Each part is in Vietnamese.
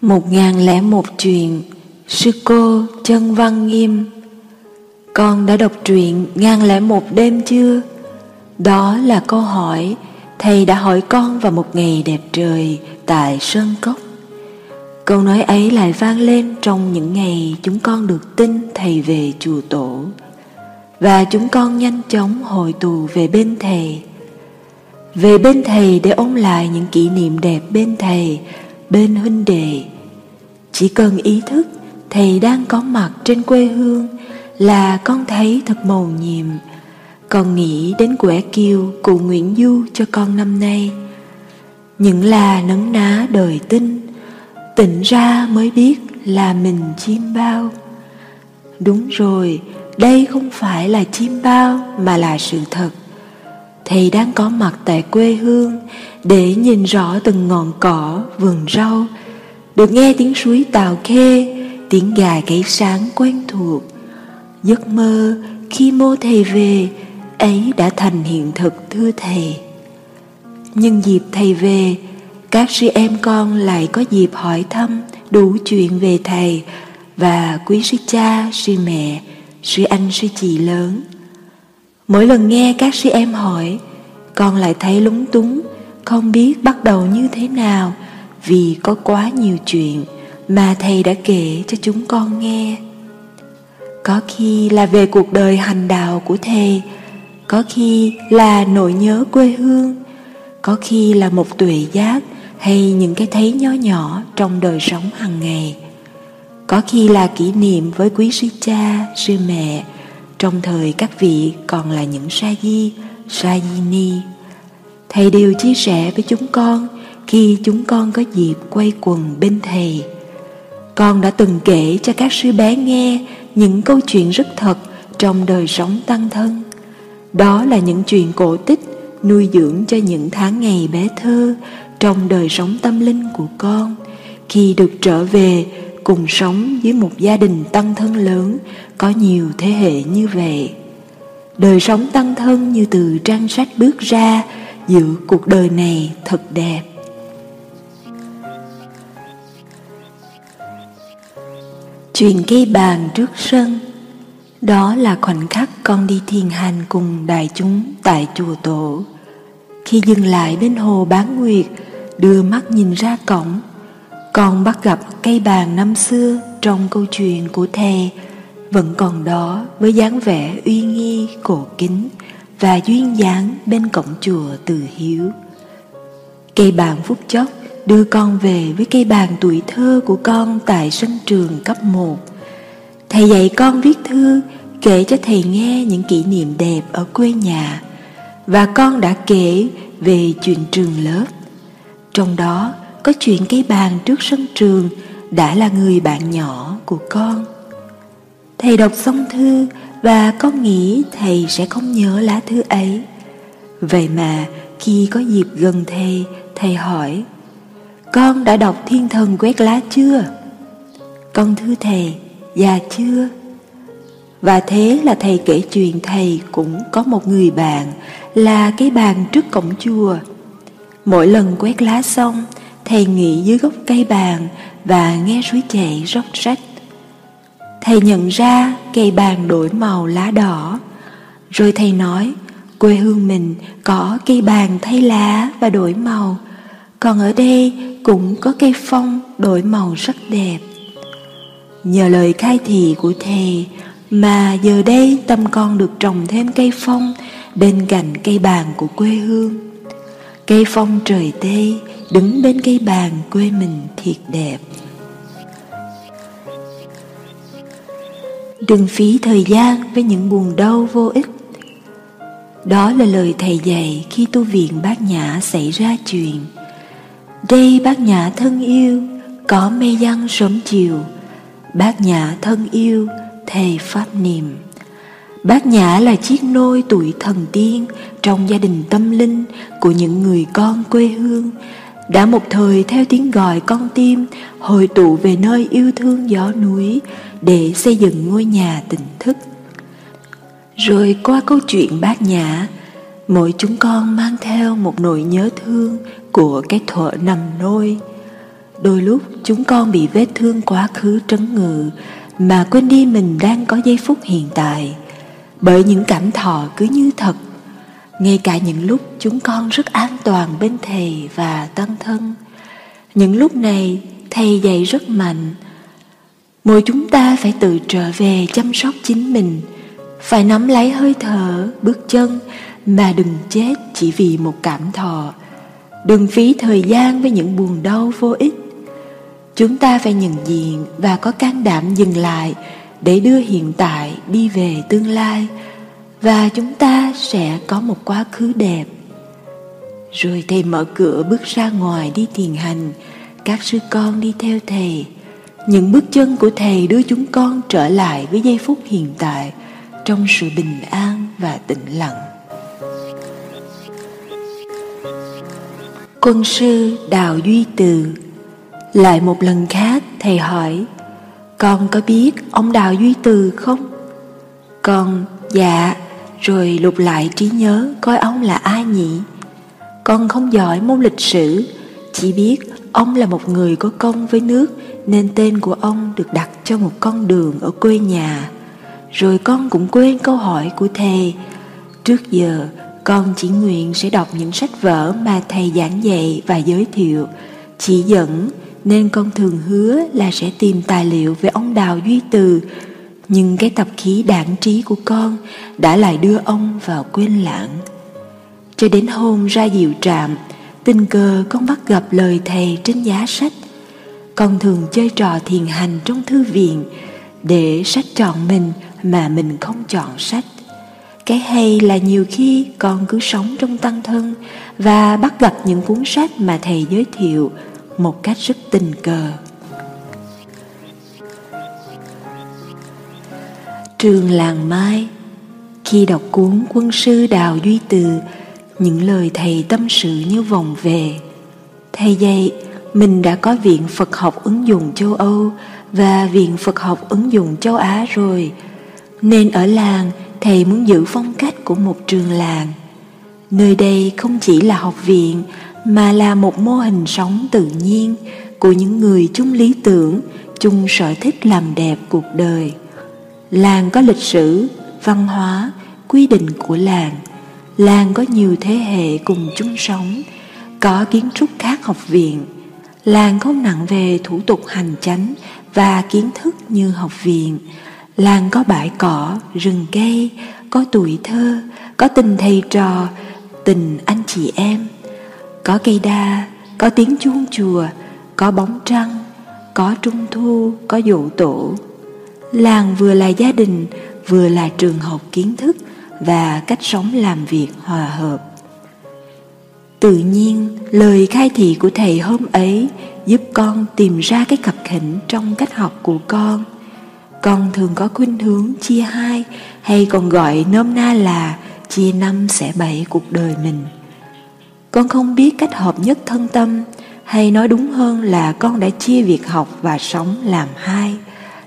Một ngàn lẻ một chuyện Sư cô chân văn nghiêm. Con đã đọc truyện ngàn lẻ một đêm chưa? Đó là câu hỏi Thầy đã hỏi con vào một ngày đẹp trời Tại Sơn Cốc. Câu nói ấy lại vang lên trong những ngày chúng con được tin thầy về chùa tổ. Và chúng con nhanh chóng hồi tù về bên thầy. Về bên thầy để ôn lại những kỷ niệm đẹp bên thầy bên huynh đệ. Chỉ cần ý thức thầy đang có mặt trên quê hương là con thấy thật mầu nhiệm. Con nghĩ đến quẻ kiều cụ nguyễn du cho con năm nay. Những là nấn ná đời tinh tỉnh ra mới biết là mình chim bao. Đúng rồi, đây không phải là chim bao mà là sự thật thầy đang có mặt tại quê hương để nhìn rõ từng ngọn cỏ vườn rau. Được nghe tiếng suối tào khê, tiếng gà gáy sáng quen thuộc. Giấc mơ khi mô thầy về, ấy đã thành hiện thực, thưa thầy. Nhân dịp thầy về, các sư em con lại có dịp hỏi thăm đủ chuyện về thầy và quý sư cha, sư mẹ, sư anh, sư chị lớn mỗi lần nghe các sĩ em hỏi, con lại thấy lúng túng, không biết bắt đầu như thế nào, vì có quá nhiều chuyện mà thầy đã kể cho chúng con nghe. Có khi là về cuộc đời hành đạo của thầy, có khi là nỗi nhớ quê hương, có khi là một tuệ giác hay những cái thấy nhỏ nhỏ trong đời sống hàng ngày. Có khi là kỷ niệm với quý sư cha, sư mẹ trong thời các vị còn là những sa di sa di ni. Thầy đều chia sẻ với chúng con khi chúng con có dịp quay quần bên thầy. Con đã từng kể cho các sư bé nghe những câu chuyện rất thật trong đời sống tăng thân. Đó là những chuyện cổ tích nuôi dưỡng cho những tháng ngày bé thơ trong đời sống tâm linh của con. Khi được trở về cùng sống với một gia đình tăng thân lớn, có nhiều thế hệ như vậy. Đời sống tăng thân như từ trang sách bước ra, giữa cuộc đời này thật đẹp. Chuyện cây bàn trước sân, đó là khoảnh khắc con đi thiền hành cùng đại chúng tại chùa tổ. Khi dừng lại bên hồ bán nguyệt, đưa mắt nhìn ra cổng con bắt gặp cây bàn năm xưa trong câu chuyện của thầy vẫn còn đó với dáng vẻ uy nghi, cổ kính và duyên dáng bên cổng chùa từ hiếu. Cây bàn phút chốc đưa con về với cây bàn tuổi thơ của con tại sân trường cấp 1 thầy dạy con viết thư, kể cho thầy nghe những kỷ niệm đẹp ở quê nhà và con đã kể về chuyện trường lớp. Trong đó có chuyện cây bàn trước sân trường đã là người bạn nhỏ của con. Thầy đọc xong thư và con nghĩ thầy sẽ không nhớ lá thư ấy. Vậy mà khi có dịp gần thầy thầy hỏi, con đã đọc thiên thần quét lá chưa? Con thưa thầy dạ chưa. Và thế là thầy kể chuyện thầy cũng có một người bạn là cái bàn trước cổng chùa. Mỗi lần quét lá xong thầy nghỉ dưới gốc cây bàn và nghe suối chảy róc rách. Thầy nhận ra cây bàn đổi màu lá đỏ. Rồi thầy nói, quê hương mình có cây bàn thay lá và đổi màu. Còn ở đây cũng có cây phong đổi màu rất đẹp. Nhờ lời khai thị của thầy mà giờ đây tâm con được trồng thêm cây phong bên cạnh cây bàn của quê hương. Cây phong trời tây đứng bên cây bàn quê mình thiệt đẹp. Đừng phí thời gian với những buồn đau vô ích. Đó là lời thầy dạy khi tu viện bác nhã xảy ra chuyện. Đây bác nhã thân yêu, có mê văn sớm chiều. Bác nhã thân yêu, thầy pháp niệm. Bác nhã là chiếc nôi tuổi thần tiên trong gia đình tâm linh của những người con quê hương đã một thời theo tiếng gọi con tim hồi tụ về nơi yêu thương gió núi để xây dựng ngôi nhà tỉnh thức. Rồi qua câu chuyện bát nhã, mỗi chúng con mang theo một nỗi nhớ thương của cái thuở nằm nôi. Đôi lúc chúng con bị vết thương quá khứ trấn ngự mà quên đi mình đang có giây phút hiện tại. Bởi những cảm thọ cứ như thật ngay cả những lúc chúng con rất an toàn bên thầy và tăng thân, những lúc này thầy dạy rất mạnh. Mỗi chúng ta phải tự trở về chăm sóc chính mình, phải nắm lấy hơi thở, bước chân, mà đừng chết chỉ vì một cảm thọ. Đừng phí thời gian với những buồn đau vô ích. Chúng ta phải nhận diện và có can đảm dừng lại để đưa hiện tại đi về tương lai, và chúng ta sẽ có một quá khứ đẹp. Rồi thầy mở cửa bước ra ngoài đi thiền hành. Các sư con đi theo thầy. Những bước chân của thầy đưa chúng con trở lại với giây phút hiện tại trong sự bình an và tĩnh lặng. Quân sư đào duy từ, lại một lần khác thầy hỏi, Con có biết ông Đào Duy Từ không? Con dạ. Rồi lục lại trí nhớ coi ông là ai nhỉ? Con không giỏi môn lịch sử, Chỉ biết ông là một người có công với nước, Nên tên của ông được đặt cho một con đường ở quê nhà Rồi con cũng quên câu hỏi của thầy Trước giờ, con chỉ nguyện sẽ đọc những sách vở mà thầy giảng dạy và giới thiệu Chỉ dẫn, nên con thường hứa là sẽ tìm tài liệu về ông Đào Duy Từ. Nhưng cái tập khí đảng trí của con đã lại đưa ông vào quên lãng. Cho đến hôm ra diệu trạm, tình cờ con bắt gặp lời thầy trên giá sách. Con thường chơi trò thiền hành trong thư viện để sách chọn mình mà mình không chọn sách. Cái hay là nhiều khi con cứ sống trong tăng thân và bắt gặp những cuốn sách mà thầy giới thiệu một cách rất tình cờ trường làng mai. Khi đọc cuốn quân sư đào duy từ, những lời thầy tâm sự như vòng về. Thầy dạy, mình đã có viện phật học ứng dụng châu âu và viện phật học ứng dụng châu á rồi. Nên ở làng, thầy muốn giữ phong cách của một trường làng. Nơi đây không chỉ là học viện, mà là một mô hình sống tự nhiên của những người chung lý tưởng, chung sở thích làm đẹp cuộc đời làng có lịch sử, văn hóa, quy định của làng. Làng có nhiều thế hệ cùng chung sống, có kiến trúc khác học viện. Làng không nặng về thủ tục hành chánh và kiến thức như học viện. Làng có bãi cỏ, rừng cây, có tuổi thơ, có tình thầy trò, tình anh chị em. Có cây đa, có tiếng chuông chùa, có bóng trăng, có trung thu, có dỗ tổ làng vừa là gia đình, vừa là trường học kiến thức và cách sống làm việc hòa hợp. Tự nhiên, lời khai thị của thầy hôm ấy giúp con tìm ra cái cặp khỉnh trong cách học của con. Con thường có khuynh hướng chia hai hay còn gọi nôm na là chia năm sẽ bảy cuộc đời mình. Con không biết cách hợp nhất thân tâm hay nói đúng hơn là con đã chia việc học và sống làm hai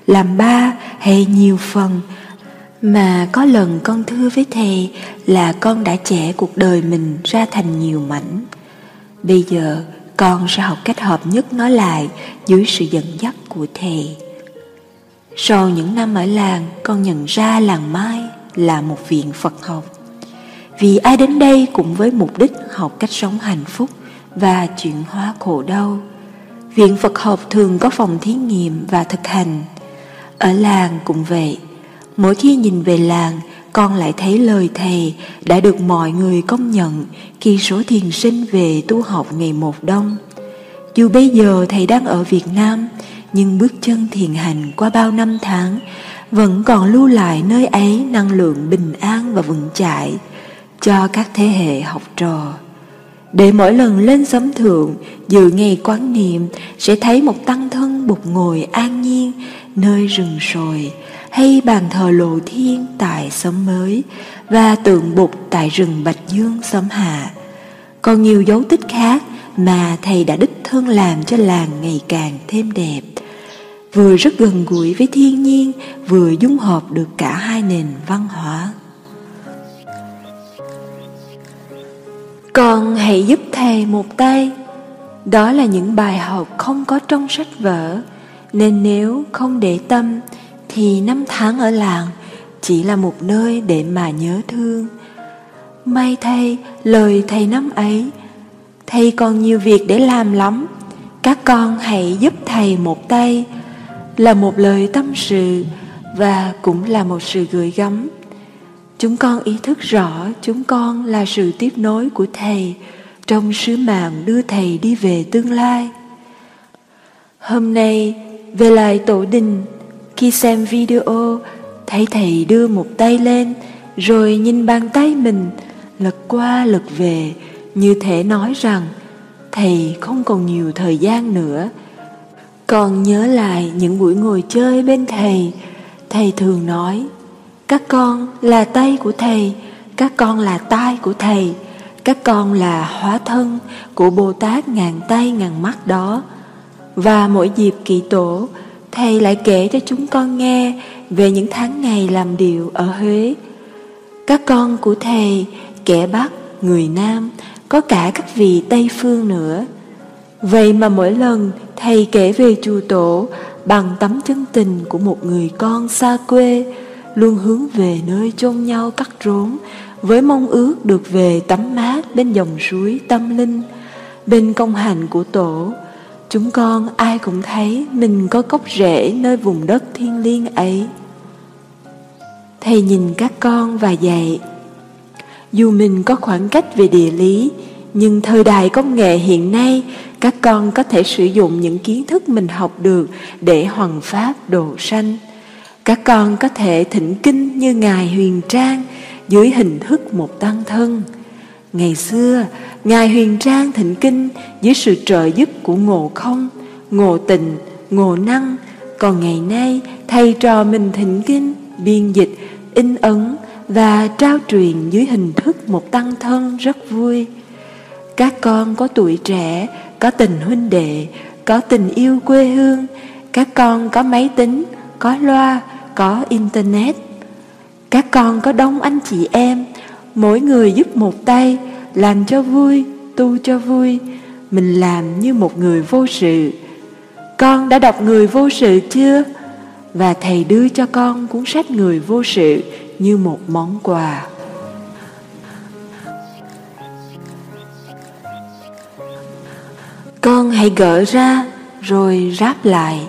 làm ba hay nhiều phần mà có lần con thưa với thầy là con đã trẻ cuộc đời mình ra thành nhiều mảnh bây giờ con sẽ học cách hợp nhất nó lại dưới sự dẫn dắt của thầy sau những năm ở làng, con nhận ra làng mai là một viện phật học vì ai đến đây cũng với mục đích học cách sống hạnh phúc và chuyển hóa khổ đau. Viện Phật học thường có phòng thí nghiệm và thực hành. Ở làng cũng vậy. Mỗi khi nhìn về làng, con lại thấy lời thầy đã được mọi người công nhận khi số thiền sinh về tu học ngày một đông. Dù bây giờ thầy đang ở Việt Nam, nhưng bước chân thiền hành qua bao năm tháng vẫn còn lưu lại nơi ấy năng lượng bình an và vững chãi cho các thế hệ học trò để mỗi lần lên sấm thượng dự ngày quán niệm, sẽ thấy một tăng thân bục ngồi an nhiên, nơi rừng sồi, hay bàn thờ lộ thiên tại sấm mới, và tượng bục tại rừng bạch dương sấm hạ. Còn nhiều dấu tích khác mà thầy đã đích thân làm cho làng ngày càng thêm đẹp. Vừa rất gần gũi với thiên nhiên, vừa dung hợp được cả hai nền văn hóa. Con hãy giúp thầy một tay Đó là những bài học không có trong sách vở, nên nếu không để tâm thì năm tháng ở làng chỉ là một nơi để mà nhớ thương. May thay lời thầy năm ấy, thầy còn nhiều việc để làm lắm. Các con hãy giúp thầy một tay là một lời tâm sự và cũng là một sự gửi gắm. Chúng con ý thức rõ chúng con là sự tiếp nối của thầy trong sứ mạng đưa thầy đi về tương lai. Hôm nay về lại tổ đình, khi xem video thấy thầy đưa một tay lên rồi nhìn bàn tay mình lật qua lật về như thể nói rằng thầy không còn nhiều thời gian nữa còn nhớ lại những buổi ngồi chơi bên thầy thầy thường nói các con là tay của thầy, các con là tai của thầy, các con là hóa thân của bồ tát ngàn tay ngàn mắt đó. Và mỗi dịp kỳ tổ, thầy lại kể cho chúng con nghe về những tháng ngày làm điệu ở huế. Các con của thầy, kẻ bắc, người nam, có cả các vị tây phương nữa. Vậy mà mỗi lần thầy kể về chùa tổ bằng tấm chân tình của một người con xa quê luôn hướng về nơi chôn nhau cắt rốn, với mong ước được về tắm mát bên dòng suối tâm linh, bên công hành của tổ. Chúng con ai cũng thấy mình có gốc rễ nơi vùng đất thiên liêng ấy. Thầy nhìn các con và dạy, dù mình có khoảng cách về địa lý, nhưng thời đại công nghệ hiện nay, các con có thể sử dụng những kiến thức mình học được để hoằng pháp độ sanh các con có thể thỉnh kinh như ngài huyền trang dưới hình thức một tăng thân. Ngày xưa, ngài huyền trang thỉnh kinh dưới sự trợ giúp của ngộ không, ngộ tình ngộ năng. Còn ngày nay, thầy trò mình thỉnh kinh, biên dịch, in ấn và trao truyền dưới hình thức một tăng thân rất vui. Các con có tuổi trẻ, có tình huynh đệ, có tình yêu quê hương. Các con có máy tính, có loa có internet. Các con có đông anh chị em, mỗi người giúp một tay, làm cho vui, tu cho vui. Mình làm như một người vô sự. Con đã đọc người vô sự chưa? Và thầy đưa cho con cuốn sách người vô sự như một món quà. Con hãy gỡ ra, rồi ráp lại.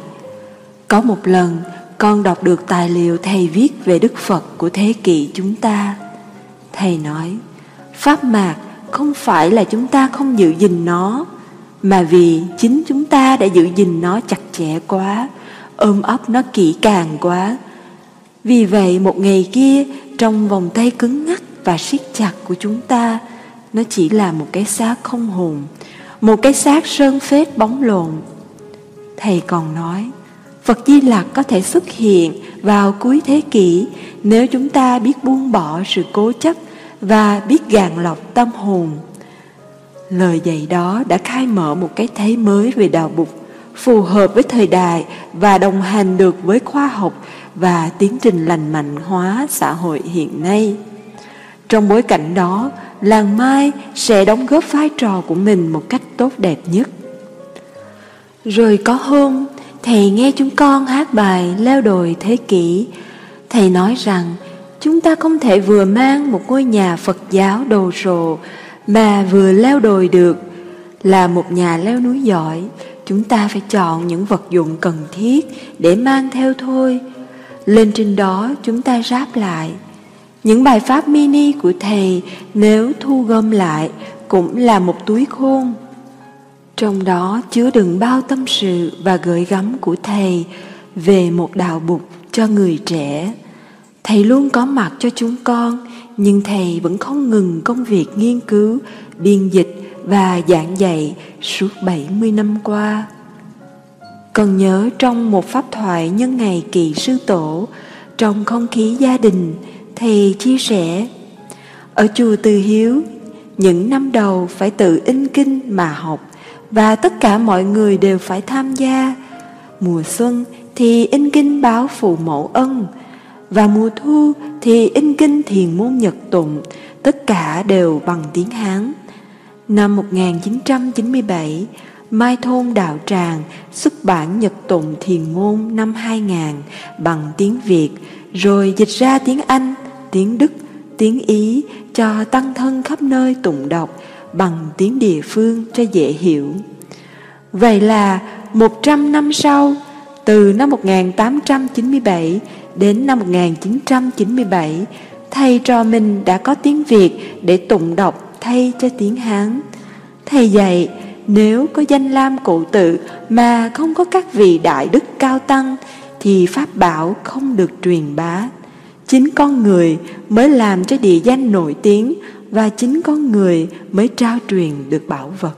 Có một lần con đọc được tài liệu thầy viết về đức phật của thế kỷ chúng ta. Thầy nói, pháp mạc không phải là chúng ta không giữ gìn nó, mà vì chính chúng ta đã giữ gìn nó chặt chẽ quá, ôm ấp nó kỹ càng quá. Vì vậy một ngày kia, trong vòng tay cứng ngắc và siết chặt của chúng ta, nó chỉ là một cái xác không hồn, một cái xác sơn phết bóng lộn. Thầy còn nói phật di lặc có thể xuất hiện vào cuối thế kỷ nếu chúng ta biết buông bỏ sự cố chấp và biết gạn lọc tâm hồn. Lời dạy đó đã khai mở một cái thế mới về đạo bục phù hợp với thời đại và đồng hành được với khoa học và tiến trình lành mạnh hóa xã hội hiện nay. Trong bối cảnh đó, làng mai sẽ đóng góp vai trò của mình một cách tốt đẹp nhất. Rồi có hôm thầy nghe chúng con hát bài leo đồi thế kỷ. Thầy nói rằng, chúng ta không thể vừa mang một ngôi nhà phật giáo đồ sộ mà vừa leo đồi được. Là một nhà leo núi giỏi, chúng ta phải chọn những vật dụng cần thiết để mang theo thôi. Lên trên đó, chúng ta ráp lại. Những bài pháp mini của thầy nếu thu gom lại cũng là một túi khôn trong đó chứa đựng bao tâm sự và gửi gắm của thầy về một đạo bục cho người trẻ thầy luôn có mặt cho chúng con nhưng thầy vẫn không ngừng công việc nghiên cứu biên dịch và giảng dạy suốt 70 năm qua. Còn nhớ trong một pháp thoại nhân ngày kỳ sư tổ, trong không khí gia đình, thầy chia sẻ, ở chùa Từ Hiếu, những năm đầu phải tự in kinh mà học và tất cả mọi người đều phải tham gia. Mùa xuân thì in kinh báo phụ mẫu ân, và mùa thu thì in kinh thiền môn nhật tụng, tất cả đều bằng tiếng Hán. Năm 1997, Mai Thôn Đạo Tràng xuất bản Nhật Tụng Thiền Môn năm 2000 bằng tiếng Việt, rồi dịch ra tiếng Anh, tiếng Đức, tiếng Ý cho tăng thân khắp nơi tụng đọc bằng tiếng địa phương cho dễ hiểu. Vậy là 100 năm sau, từ năm 1897 đến năm 1997, thầy trò mình đã có tiếng Việt để tụng đọc thay cho tiếng Hán. Thầy dạy, nếu có danh lam cụ tự mà không có các vị đại đức cao tăng, thì Pháp bảo không được truyền bá. Chính con người mới làm cho địa danh nổi tiếng và chính con người mới trao truyền được bảo vật.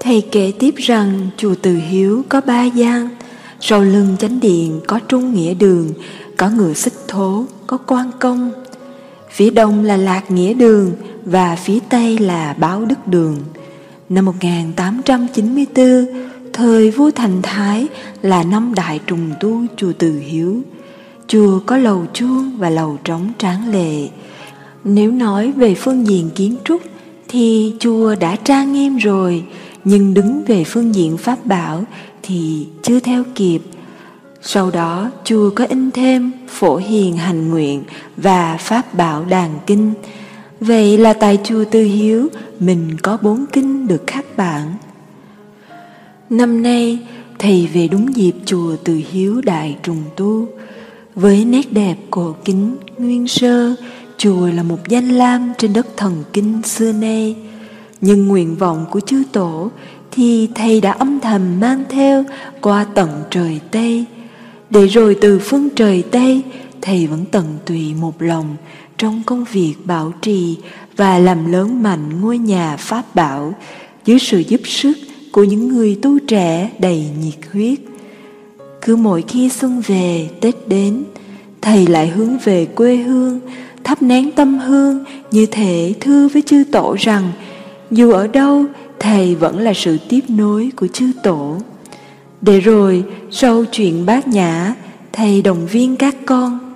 Thầy kể tiếp rằng chùa Từ Hiếu có ba gian, sau lưng chánh điện có trung nghĩa đường, có ngựa xích thố, có quan công. Phía đông là lạc nghĩa đường và phía tây là báo đức đường. Năm 1894, thời vua Thành Thái là năm đại trùng tu chùa Từ Hiếu. Chùa có lầu chuông và lầu trống tráng lệ. Nếu nói về phương diện kiến trúc thì chùa đã trang nghiêm rồi, nhưng đứng về phương diện pháp bảo thì chưa theo kịp. Sau đó chùa có in thêm phổ hiền hành nguyện và pháp bảo đàn kinh. Vậy là tại chùa Tư Hiếu mình có bốn kinh được khắc bản. Năm nay thầy về đúng dịp chùa Từ Hiếu Đại Trùng Tu với nét đẹp cổ kính nguyên sơ chùa là một danh lam trên đất thần kinh xưa nay nhưng nguyện vọng của chư tổ thì thầy đã âm thầm mang theo qua tận trời Tây. Để rồi từ phương trời Tây, thầy vẫn tận tụy một lòng trong công việc bảo trì và làm lớn mạnh ngôi nhà Pháp Bảo dưới sự giúp sức của những người tu trẻ đầy nhiệt huyết. Cứ mỗi khi xuân về, Tết đến, thầy lại hướng về quê hương, thắp nén tâm hương như thể thưa với chư tổ rằng, dù ở đâu, thầy vẫn là sự tiếp nối của chư tổ. Để rồi, sau chuyện bát nhã, thầy động viên các con.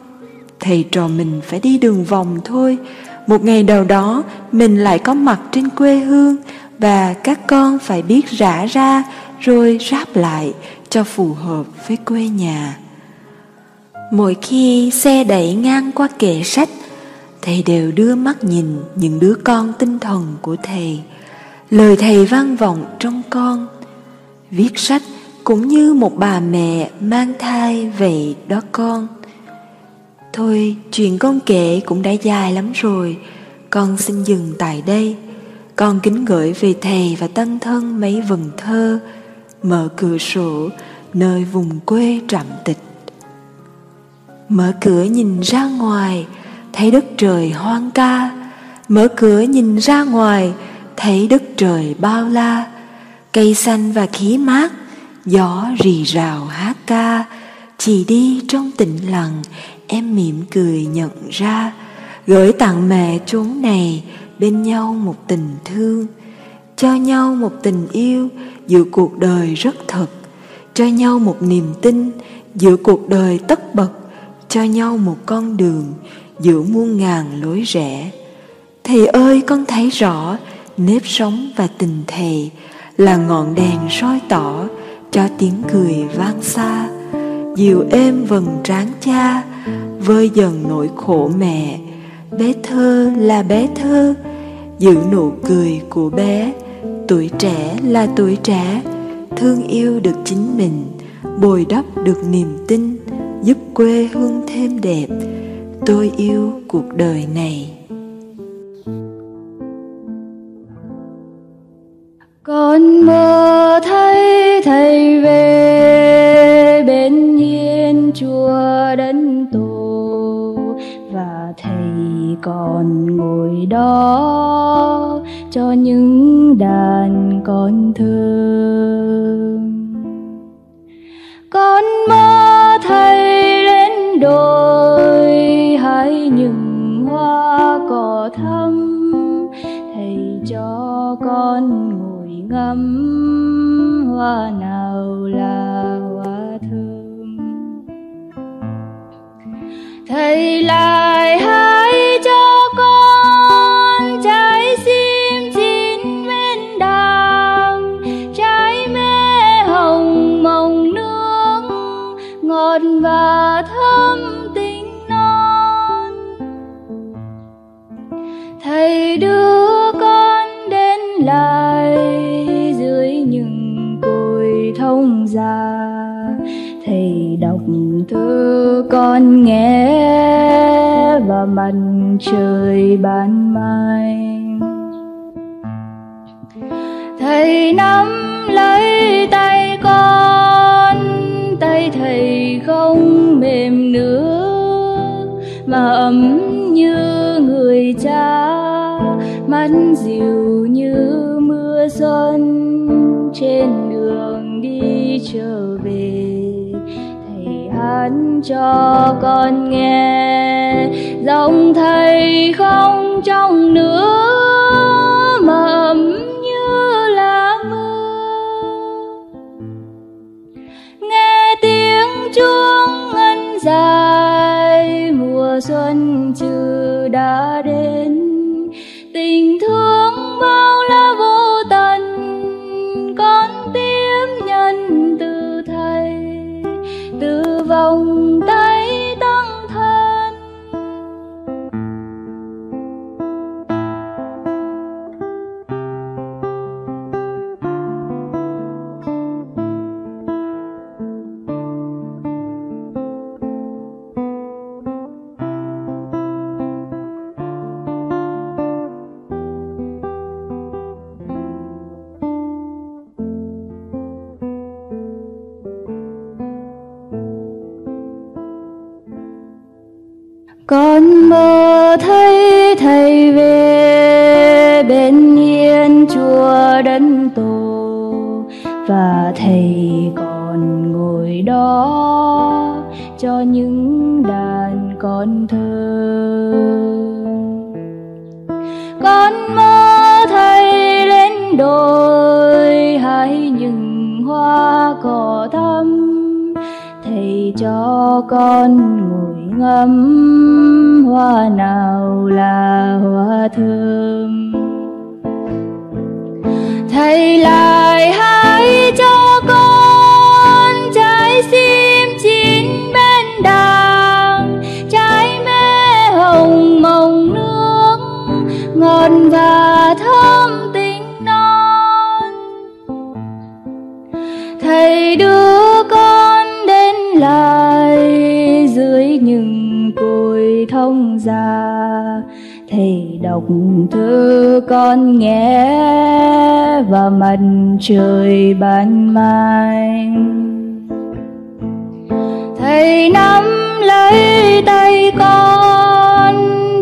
Thầy trò mình phải đi đường vòng thôi. Một ngày nào đó, mình lại có mặt trên quê hương và các con phải biết rã ra, rồi ráp lại cho phù hợp với quê nhà. Mỗi khi xe đẩy ngang qua kệ sách thầy đều đưa mắt nhìn những đứa con tinh thần của thầy. Lời thầy vang vọng trong con. Viết sách cũng như một bà mẹ mang thai vậy đó con. Thôi, chuyện con kể cũng đã dài lắm rồi. Con xin dừng tại đây. Con kính gửi về thầy và tân thân mấy vần thơ, mở cửa sổ, nơi vùng quê trạm tịch. Mở cửa nhìn ra ngoài thấy đất trời hoang ca, mở cửa nhìn ra ngoài, thấy đất trời bao la. Cây xanh và khí mát, gió rì rào hát ca. Chỉ đi trong tĩnh lặng, em mỉm cười nhận ra. Gửi tặng mẹ chốn này, bên nhau một tình thương. Cho nhau một tình yêu, giữa cuộc đời rất thật. Cho nhau một niềm tin, giữa cuộc đời tất bật. Cho nhau một con đường giữa muôn ngàn lối rẽ. Thầy ơi, con thấy rõ, nếp sống và tình thầy là ngọn đèn soi tỏ cho tiếng cười vang xa. Dịu êm vầng trán cha vơi dần nỗi khổ mẹ. Bé thơ là bé thơ, giữ nụ cười của bé. Tuổi trẻ là tuổi trẻ, thương yêu được chính mình, bồi đắp được niềm tin, giúp quê hương thêm đẹp tôi yêu cuộc đời này. Con mơ thấy thầy về bên hiên chùa đấng tổ, và thầy còn ngồi đó cho những đàn con thơ. Trời ban mai. Thầy nắm lấy tay con, tay thầy không mềm nữa. Mà ấm như người cha, mắt dịu như mưa xuân. Trên đường đi trở về hát cho con nghe. Giọng thầy không trong nữa, mà ấm như là mưa. Nghe tiếng chuông ngân dài, mùa xuân chưa đã đến. Tình thương thầy về bên hiên chùa đấng tổ, và thầy còn ngồi đó cho những đàn con thơ. Con mơ thầy lên đồi, hái những hoa cỏ thắm thầy cho con ngồi ngắm hoa nào là hoa thơm. Thầy lại hái cho con trái sim chín bên đàng, trái mê hồng mồng nước, ngọt và thơm tình non. Thầy đưa ông già. Thầy đọc thư con nghe và mặt trời ban mai. Thầy nắm lấy tay con,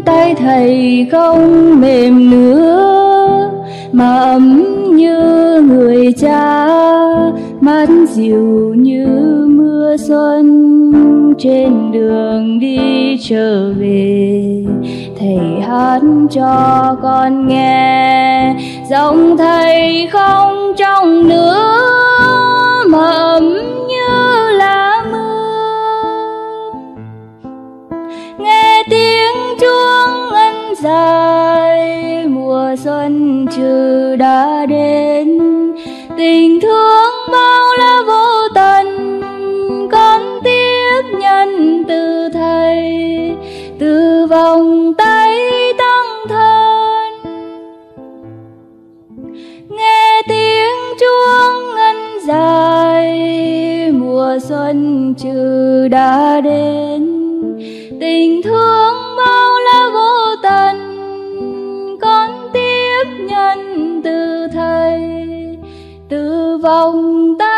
tay thầy không mềm nữa. Mà ấm như người cha, mắt dịu như mưa xuân trên đường đi trở về. Thầy hát cho con nghe, giọng thầy không trong nữa mà ấm như lá mưa. Nghe tiếng chuông ân dài, mùa xuân trừ đã đến. Tình thương xuân trừ đã đến tình thương bao la vô tận, con tiếp nhận từ thầy từ vòng tay.